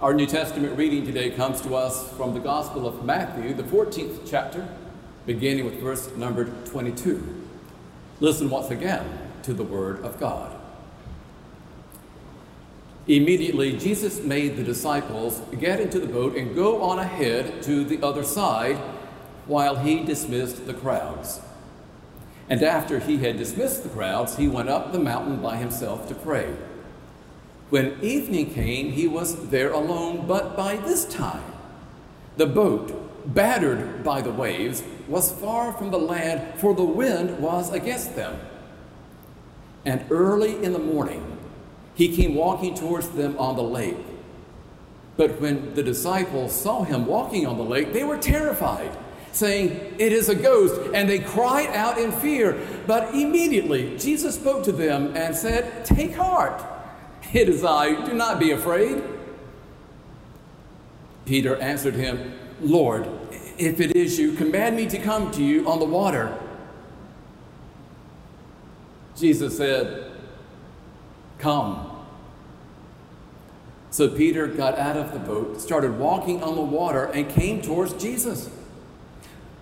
Our New Testament reading today comes to us from the Gospel of Matthew, the 14th chapter, beginning with verse number 22. Listen once again to the Word of God. Immediately, Jesus made the disciples get into the boat and go on ahead to the other side while he dismissed the crowds. And after he had dismissed the crowds, he went up the mountain by himself to pray. When evening came, he was there alone, but by this time, the boat, battered by the waves, was far from the land, for the wind was against them. And early in the morning, he came walking towards them on the lake. But when the disciples saw him walking on the lake, they were terrified, saying, It is a ghost, and they cried out in fear. But immediately Jesus spoke to them and said, Take heart. It is I, do not be afraid. Peter answered him, Lord, if it is you, command me to come to you on the water. Jesus said, Come. So Peter got out of the boat, started walking on the water, and came towards Jesus.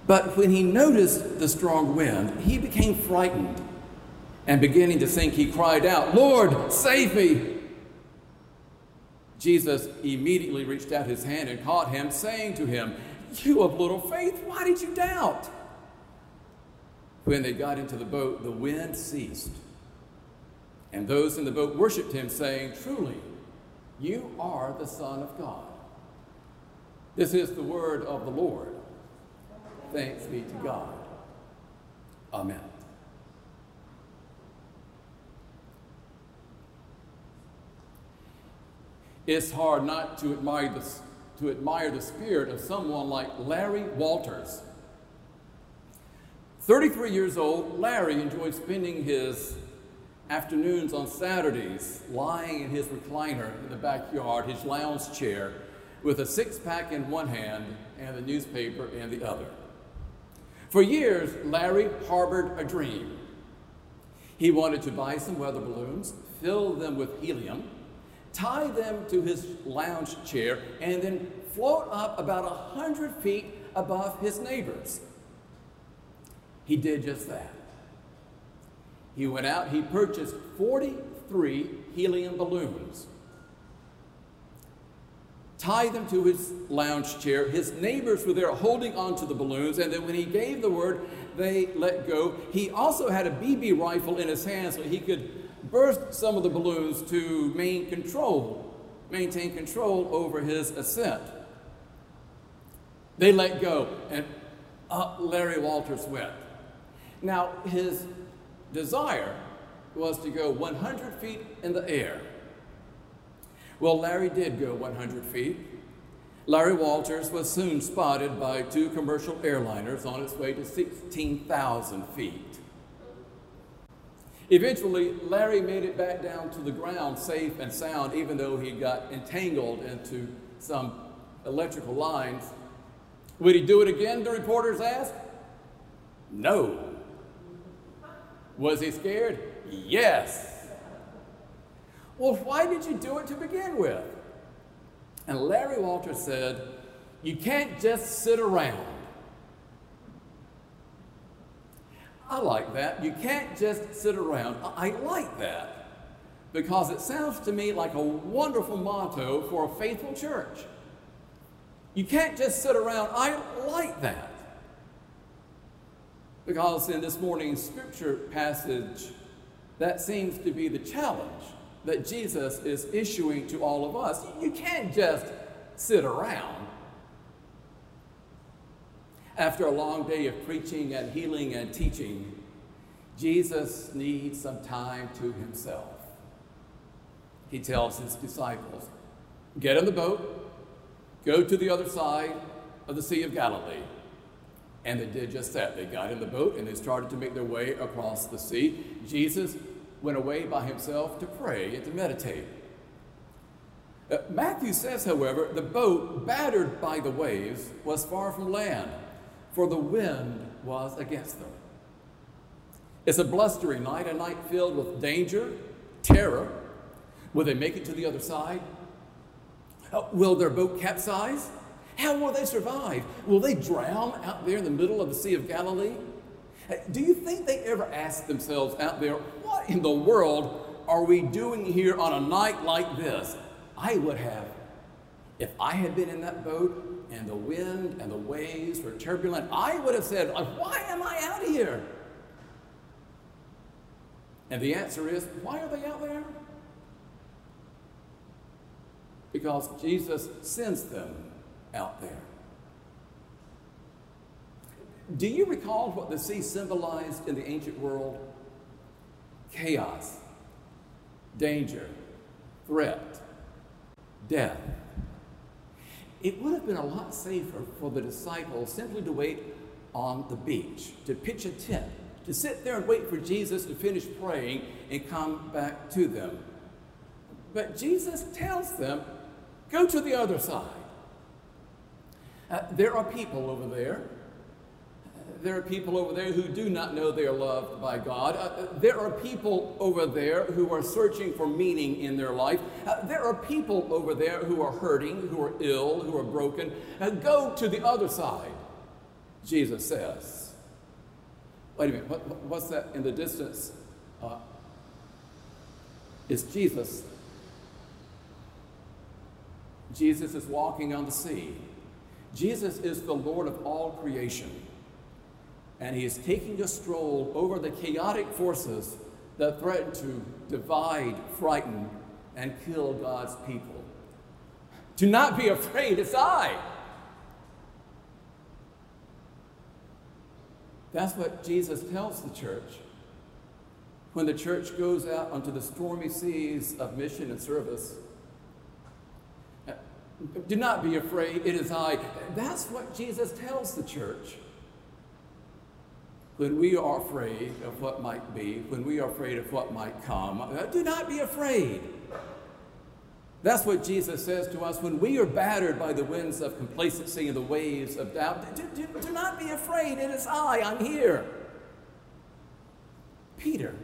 But when he noticed the strong wind, he became frightened. And beginning to sink, he cried out, Lord, save me! Jesus immediately reached out his hand and caught him, saying to him, You of little faith, why did you doubt? When they got into the boat, the wind ceased. And those in the boat worshiped him, saying, Truly, you are the Son of God. This is the word of the Lord. Thanks be to God. Amen. It's hard not to admire the, to admire the spirit of someone like Larry Walters. 33 years old, Larry enjoyed spending his afternoons on Saturdays lying in his recliner in the backyard, his lounge chair, with a six pack in one hand and the newspaper in the other. For years, Larry harbored a dream. He wanted to buy some weather balloons, fill them with helium, tie them to his lounge chair, and then float up about a hundred feet above his neighbors. He did just that. He went out, he purchased 43 helium balloons, tied them to his lounge chair. His neighbors were there holding onto the balloons, and then when he gave the word, they let go. He also had a BB rifle in his hand so he could burst some of the balloons to main control, maintain control over his ascent. They let go, and up Larry Walters went. Now, his desire was to go 100 feet in the air. Well, Larry did go 100 feet. Larry Walters was soon spotted by two commercial airliners on its way to 16,000 feet. Eventually, Larry made it back down to the ground safe and sound, even though he got entangled into some electrical lines. Would he do it again, the reporters asked? No. Was he scared? Yes. Well, why did you do it to begin with? And Larry Walter said, You can't just sit around. I like that. You can't just sit around. I like that because it sounds to me like a wonderful motto for a faithful church. You can't just sit around. I like that. Because in this morning's scripture passage, that seems to be the challenge that Jesus is issuing to all of us. You can't just sit around. After a long day of preaching and healing and teaching, Jesus needs some time to himself. He tells his disciples, Get in the boat, Go to the other side of the Sea of Galilee. And they did just that. They got in the boat and they started to make their way across the sea. Jesus went away by himself to pray and to meditate. Uh, Matthew says, however, the boat, battered by the waves, was far from land, for the wind was against them. It's a blustery night, a night filled with danger, terror. Will they make it to the other side? Uh, will their boat capsize? How will they survive? Will they drown out there in the middle of the Sea of Galilee? Uh, do you think they ever ask themselves out there, what in the world are we doing here on a night like this? I would have. If I had been in that boat and the wind and the waves were turbulent, I would have said, Why am I out here? And the answer is, Why are they out there? Because Jesus sends them out there. Do you recall what the sea symbolized in the ancient world? Chaos, danger, threat, death. It would have been a lot safer for the disciples simply to wait on the beach, to pitch a tent, to sit there and wait for Jesus to finish praying and come back to them. But Jesus tells them, go to the other side. Uh, there are people over there there are people over there who do not know they are loved by God. Uh, there are people over there who are searching for meaning in their life. Uh, there are people over there who are hurting, who are ill, who are broken. Uh, go to the other side, Jesus says. Wait a minute, what, what's that in the distance? Uh, it's Jesus. Jesus is walking on the sea. Jesus is the Lord of all creation and he is taking a stroll over the chaotic forces that threaten to divide, frighten, and kill God's people. Do not be afraid, it's I. That's what Jesus tells the church. When the church goes out onto the stormy seas of mission and service, do not be afraid, it is I. That's what Jesus tells the church when we are afraid of what might be, when we are afraid of what might come, uh, do not be afraid. That's what Jesus says to us when we are battered by the winds of complacency and the waves of doubt. Do, do, do not be afraid. It is I. I'm here. Peter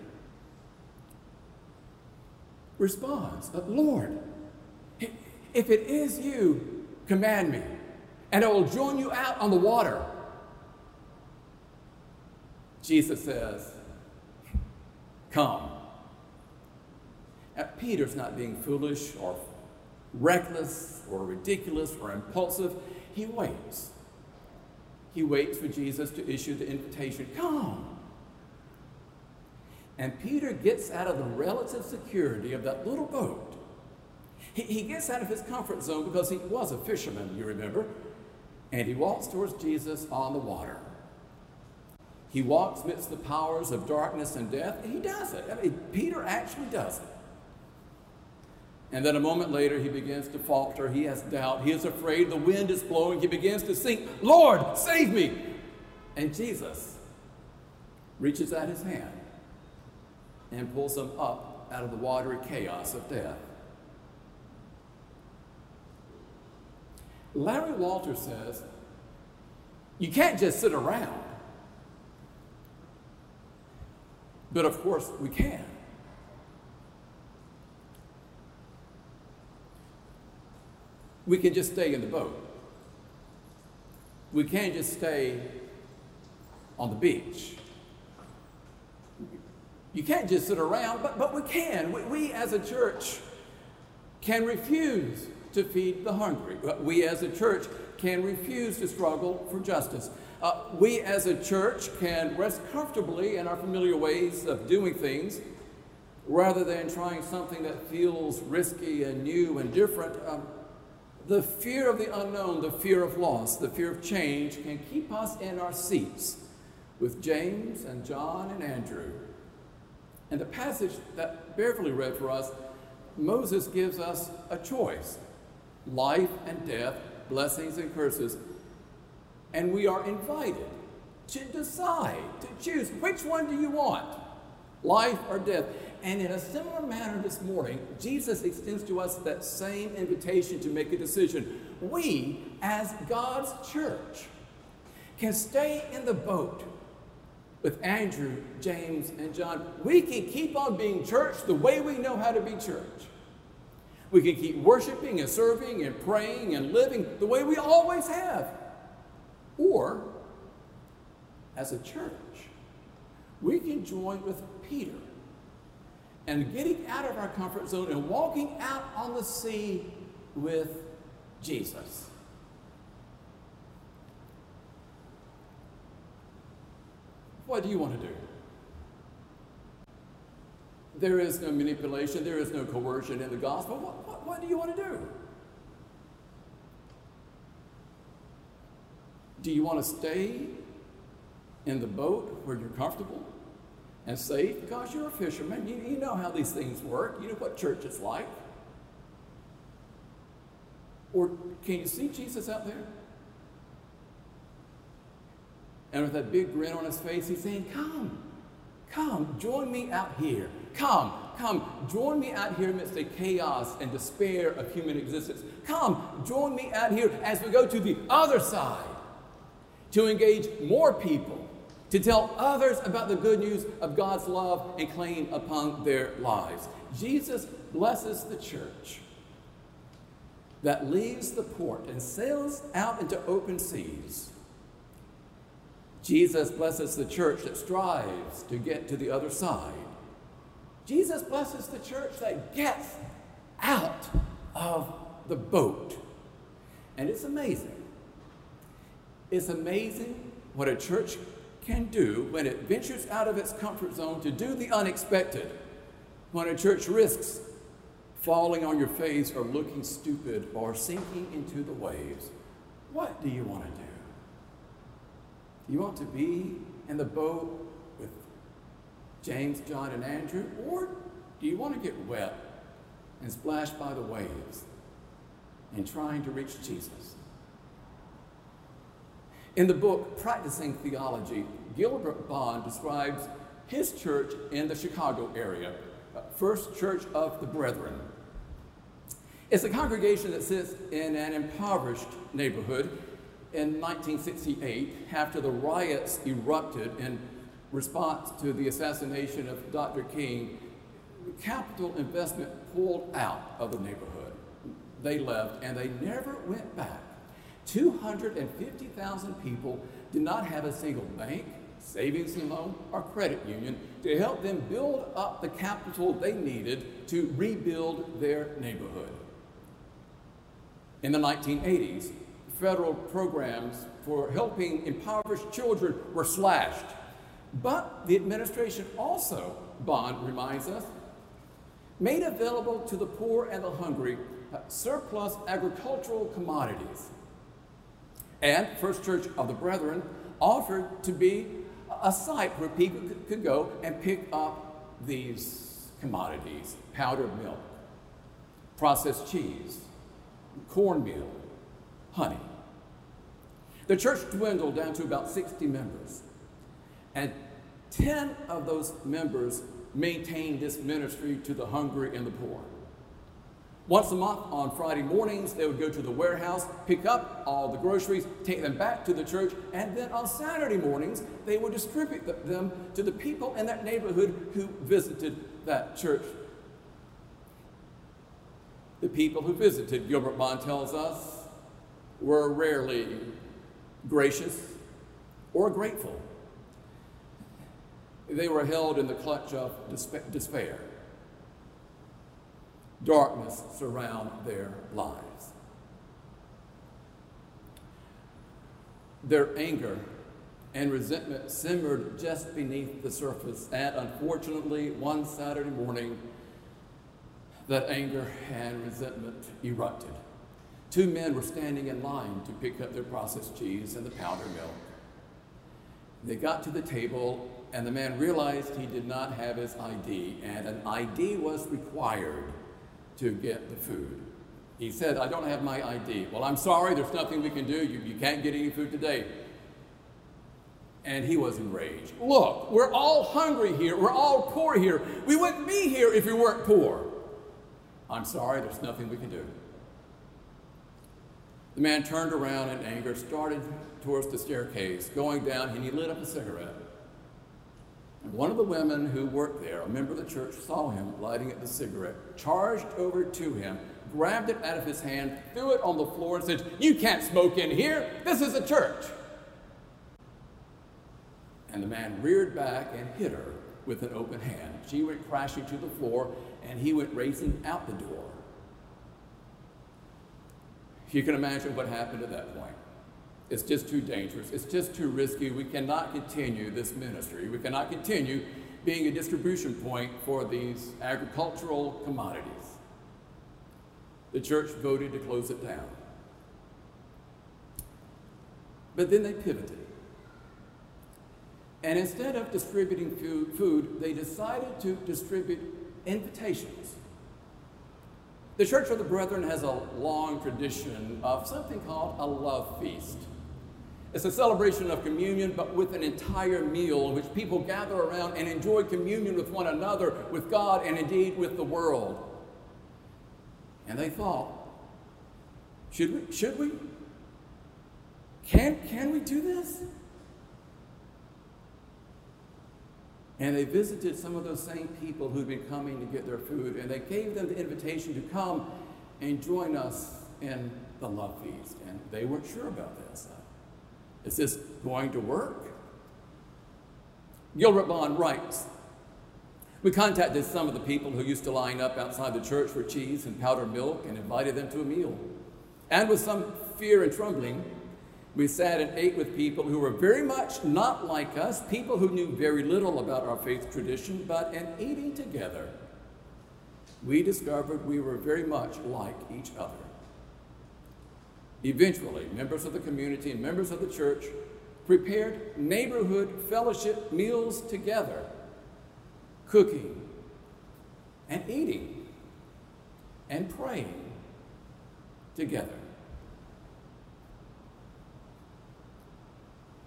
responds, Lord, if it is you, command me, and I will join you out on the water. Jesus says, Come. Now, Peter's not being foolish or reckless or ridiculous or impulsive. He waits. He waits for Jesus to issue the invitation Come. And Peter gets out of the relative security of that little boat. He, he gets out of his comfort zone because he was a fisherman, you remember, and he walks towards Jesus on the water. He walks amidst the powers of darkness and death. He does it. I mean, Peter actually does it. And then a moment later, he begins to falter. He has doubt. He is afraid. The wind is blowing. He begins to sink. Lord, save me. And Jesus reaches out his hand and pulls him up out of the watery chaos of death. Larry Walter says, You can't just sit around. But of course, we can. We can just stay in the boat. We can't just stay on the beach. You can't just sit around, but, but we can. We, we as a church can refuse to feed the hungry. We as a church can refuse to struggle for justice. Uh, we as a church can rest comfortably in our familiar ways of doing things rather than trying something that feels risky and new and different. Um, the fear of the unknown, the fear of loss, the fear of change can keep us in our seats with James and John and Andrew. And the passage that Beverly read for us, Moses gives us a choice life and death blessings and curses, and we are invited to decide, to choose which one do you want, life or death. And in a similar manner this morning, Jesus extends to us that same invitation to make a decision. We, as God's church, can stay in the boat with Andrew, James, and John. We can keep on being church the way we know how to be church. We can keep worshiping and serving and praying and living the way we always have. As a church, we can join with Peter and getting out of our comfort zone and walking out on the sea with Jesus. What do you want to do? There is no manipulation, there is no coercion in the gospel. What, what, what do you want to do? Do you want to stay in the boat where you're comfortable and safe because you're a fisherman? You, you know how these things work, you know what church is like. Or can you see Jesus out there? And with that big grin on his face, he's saying, Come, come, join me out here. Come, come, join me out here amidst the chaos and despair of human existence. Come, join me out here as we go to the other side to engage more people, to tell others about the good news of God's love and claim upon their lives. Jesus blesses the church that leaves the port and sails out into open seas. Jesus blesses the church that strives to get to the other side. Jesus blesses the church that gets out of the boat. And it's amazing. It's amazing what a church can do when it ventures out of its comfort zone to do the unexpected. When a church risks falling on your face or looking stupid or sinking into the waves. What do you want to do? Do you want to be in the boat with James, John, and Andrew? Or do you want to get wet and splashed by the waves and trying to reach Jesus? In the book Practicing Theology, Gilbert Bond describes his church in the Chicago area, uh, First Church of the Brethren. It's a congregation that sits in an impoverished neighborhood in 1968 after the riots erupted in response to the assassination of Dr. King. Capital investment pulled out of the neighborhood. They left and they never went back. 250,000 people did not have a single bank, savings and loan, or credit union to help them build up the capital they needed to rebuild their neighborhood. In the 1980s, federal programs for helping impoverished children were slashed. But the administration also, Bond reminds us, made available to the poor and the hungry uh, surplus agricultural commodities. And First Church of the Brethren offered to be a site where people could go and pick up these commodities powdered milk, processed cheese, cornmeal, honey. The church dwindled down to about 60 members, and 10 of those members maintained this ministry to the hungry and the poor. Once a month on Friday mornings, they would go to the warehouse, pick up all the groceries, take them back to the church, and then on Saturday mornings, they would distribute them to the people in that neighborhood who visited that church. The people who visited, Gilbert Bond tells us, were rarely gracious or grateful. They were held in the clutch of despair. Darkness surround their lives. Their anger and resentment simmered just beneath the surface, and unfortunately, one Saturday morning, that anger and resentment erupted. Two men were standing in line to pick up their processed cheese and the powder milk. They got to the table, and the man realized he did not have his ID, and an ID was required to get the food. He said, I don't have my ID. Well, I'm sorry, there's nothing we can do. You, you can't get any food today. And he was enraged. Look, we're all hungry here. We're all poor here. We wouldn't be here if we weren't poor. I'm sorry, there's nothing we can do. The man turned around in anger, started towards the staircase, going down, and he lit up a cigarette. One of the women who worked there, a member of the church, saw him lighting up the cigarette, charged over to him, grabbed it out of his hand, threw it on the floor, and said, You can't smoke in here. This is a church. And the man reared back and hit her with an open hand. She went crashing to the floor, and he went racing out the door. You can imagine what happened at that point. It's just too dangerous. It's just too risky. We cannot continue this ministry. We cannot continue being a distribution point for these agricultural commodities. The church voted to close it down. But then they pivoted. And instead of distributing food, they decided to distribute invitations. The Church of the Brethren has a long tradition of something called a love feast. It's a celebration of communion, but with an entire meal in which people gather around and enjoy communion with one another, with God, and indeed with the world. And they thought, should we? Should we? Can, can we do this? And they visited some of those same people who'd been coming to get their food, and they gave them the invitation to come and join us in the love feast. And they weren't sure about this. Is this going to work? Gilbert Bond writes We contacted some of the people who used to line up outside the church for cheese and powdered milk and invited them to a meal. And with some fear and trembling, we sat and ate with people who were very much not like us, people who knew very little about our faith tradition, but in eating together, we discovered we were very much like each other. Eventually, members of the community and members of the church prepared neighborhood fellowship meals together, cooking and eating and praying together.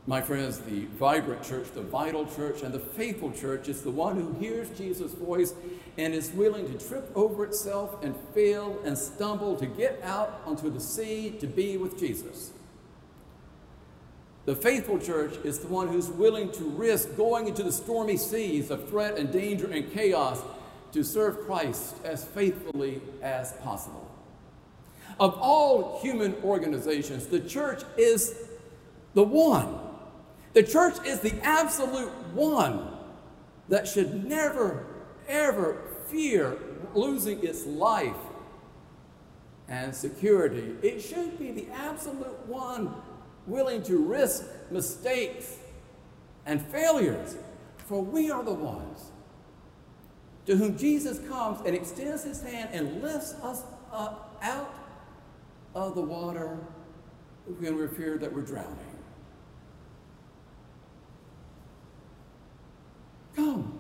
My friends, the vibrant church, the vital church, and the faithful church is the one who hears Jesus' voice and is willing to trip over itself and fail and stumble to get out onto the sea to be with Jesus. The faithful church is the one who's willing to risk going into the stormy seas of threat and danger and chaos to serve Christ as faithfully as possible. Of all human organizations, the church is the one the church is the absolute one that should never, ever fear losing its life and security. It should be the absolute one willing to risk mistakes and failures, for we are the ones to whom Jesus comes and extends his hand and lifts us up out of the water when we're feared that we're drowning. Come.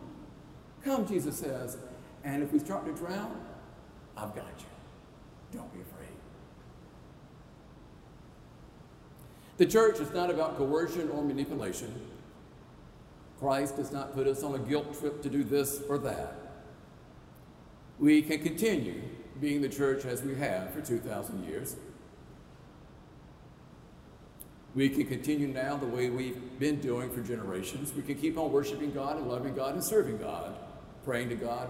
Come, Jesus says. And if we start to drown, I've got you. Don't be afraid. The church is not about coercion or manipulation. Christ does not put us on a guilt trip to do this or that. We can continue being the church as we have for 2,000 years. We can continue now the way we've been doing for generations. We can keep on worshiping God and loving God and serving God, praying to God,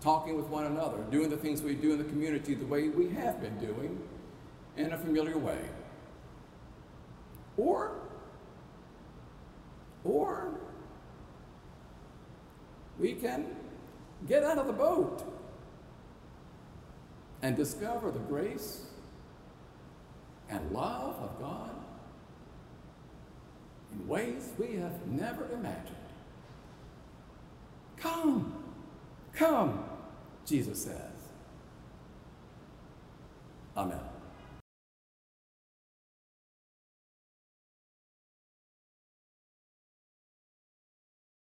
talking with one another, doing the things we do in the community the way we have been doing in a familiar way. Or, or we can get out of the boat and discover the grace and love of God in ways we have never imagined. Come, come, Jesus says. Amen.